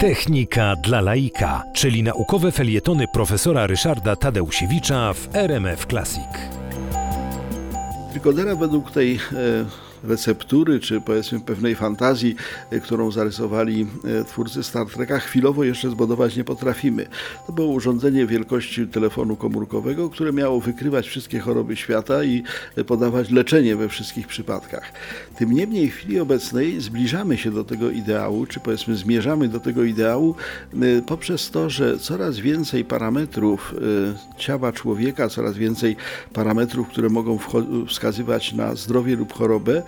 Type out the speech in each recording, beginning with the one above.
Technika dla laika, czyli naukowe felietony profesora Ryszarda Tadeusiewicza w RMF Classic. Trikodera według tej e, receptury, czy powiedzmy pewnej fantazji, e, którą zarysowali e, twórcy Star Treka, chwilowo jeszcze zbudować nie potrafimy. To było urządzenie wielkości telefonu komórkowego, które miało wykrywać wszystkie choroby świata i e, podawać leczenie we wszystkich przypadkach. Tym niemniej w chwili obecnej zbliżamy się do tego ideału, czy powiedzmy zmierzamy do tego ideału poprzez to, że coraz więcej parametrów ciała człowieka, coraz więcej parametrów, które mogą wskazywać na zdrowie lub chorobę,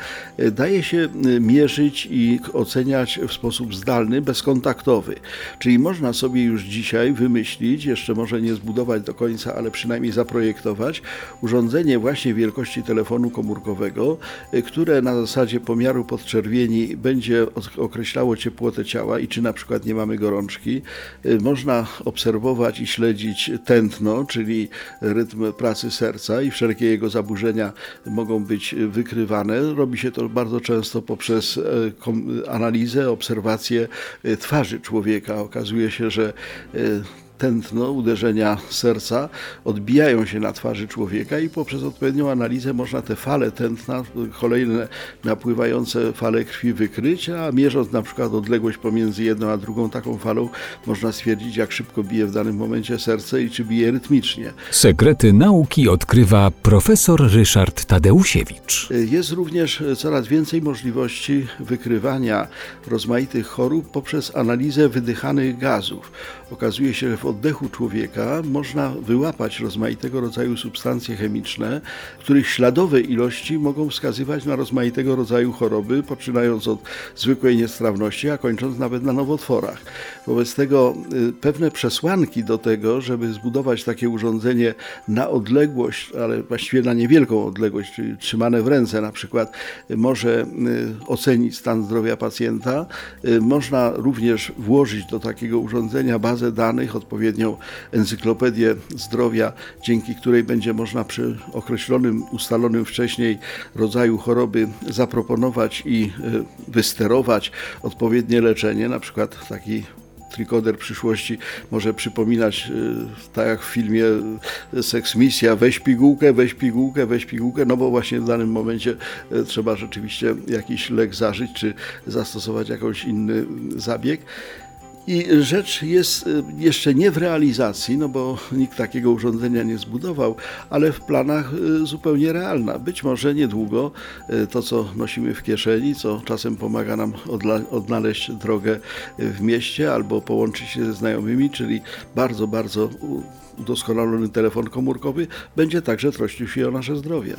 daje się e, mierzyć i oceniać w sposób zdalny, bezkontaktowy. Czyli można sobie już dzisiaj wymyślić, jeszcze może nie zbudować do końca, ale przynajmniej zaprojektować urządzenie właśnie wielkości telefonu komórkowego, e, które na zasadzie pomiaru podczerwieni będzie określało ciepłotę ciała i czy na przykład nie mamy gorączki. E, Można obserwować i śledzić tętno, czyli rytm pracy serca i wszelkie jego zaburzenia mogą być wykrywane. Robi się to bardzo często poprzez e, analizę, obserwację e, twarzy człowieka. Okazuje się, że e, tętno, uderzenia serca odbijają się na twarzy człowieka i poprzez odpowiednią analizę można te fale tętna, kolejne napływające fale krwi wykryć, a mierząc na przykład odległość pomiędzy jedną a drugą taką falą, można stwierdzić, jak szybko bije w danym momencie serce i czy bije rytmicznie. Sekrety nauki odkrywa profesor Ryszard Tadeusiewicz. Jest również coraz więcej możliwości wykrywania rozmaitych chorób poprzez analizę wydychanych gazów. Okazuje się, że oddechu człowieka można wyłapać rozmaitego rodzaju substancje chemiczne, których śladowe ilości mogą wskazywać na rozmaitego rodzaju choroby, poczynając od zwykłej niestrawności, a kończąc nawet na nowotworach. Wobec tego y, pewne przesłanki do tego, żeby zbudować takie urządzenie na odległość, ale właściwie na niewielką odległość, czyli trzymane w ręce na przykład, y, może y, ocenić stan zdrowia pacjenta. Można również włożyć do takiego urządzenia bazę danych, odpowiednią encyklopedię zdrowia, dzięki której będzie można przy określonym, ustalonym wcześniej rodzaju choroby zaproponować i y, wysterować odpowiednie leczenie, na przykład taki trikoder przyszłości może przypominać, y, tak jak w filmie y, Seks Misja, weź pigułkę, weź pigułkę, weź pigułkę, no bo właśnie w danym momencie trzeba rzeczywiście jakiś lek zażyć, czy zastosować jakiś inny zabieg. I rzecz jest y, jeszcze nie w realizacji, no bo nikt takiego urządzenia nie zbudował, ale w planach y, zupełnie realna. Być może niedługo y, to, co nosimy w kieszeni, co czasem pomaga nam odnaleźć drogę w mieście albo połączyć się ze znajomymi, czyli bardzo, bardzo udoskonalony telefon komórkowy, będzie także troszczył się o nasze zdrowie.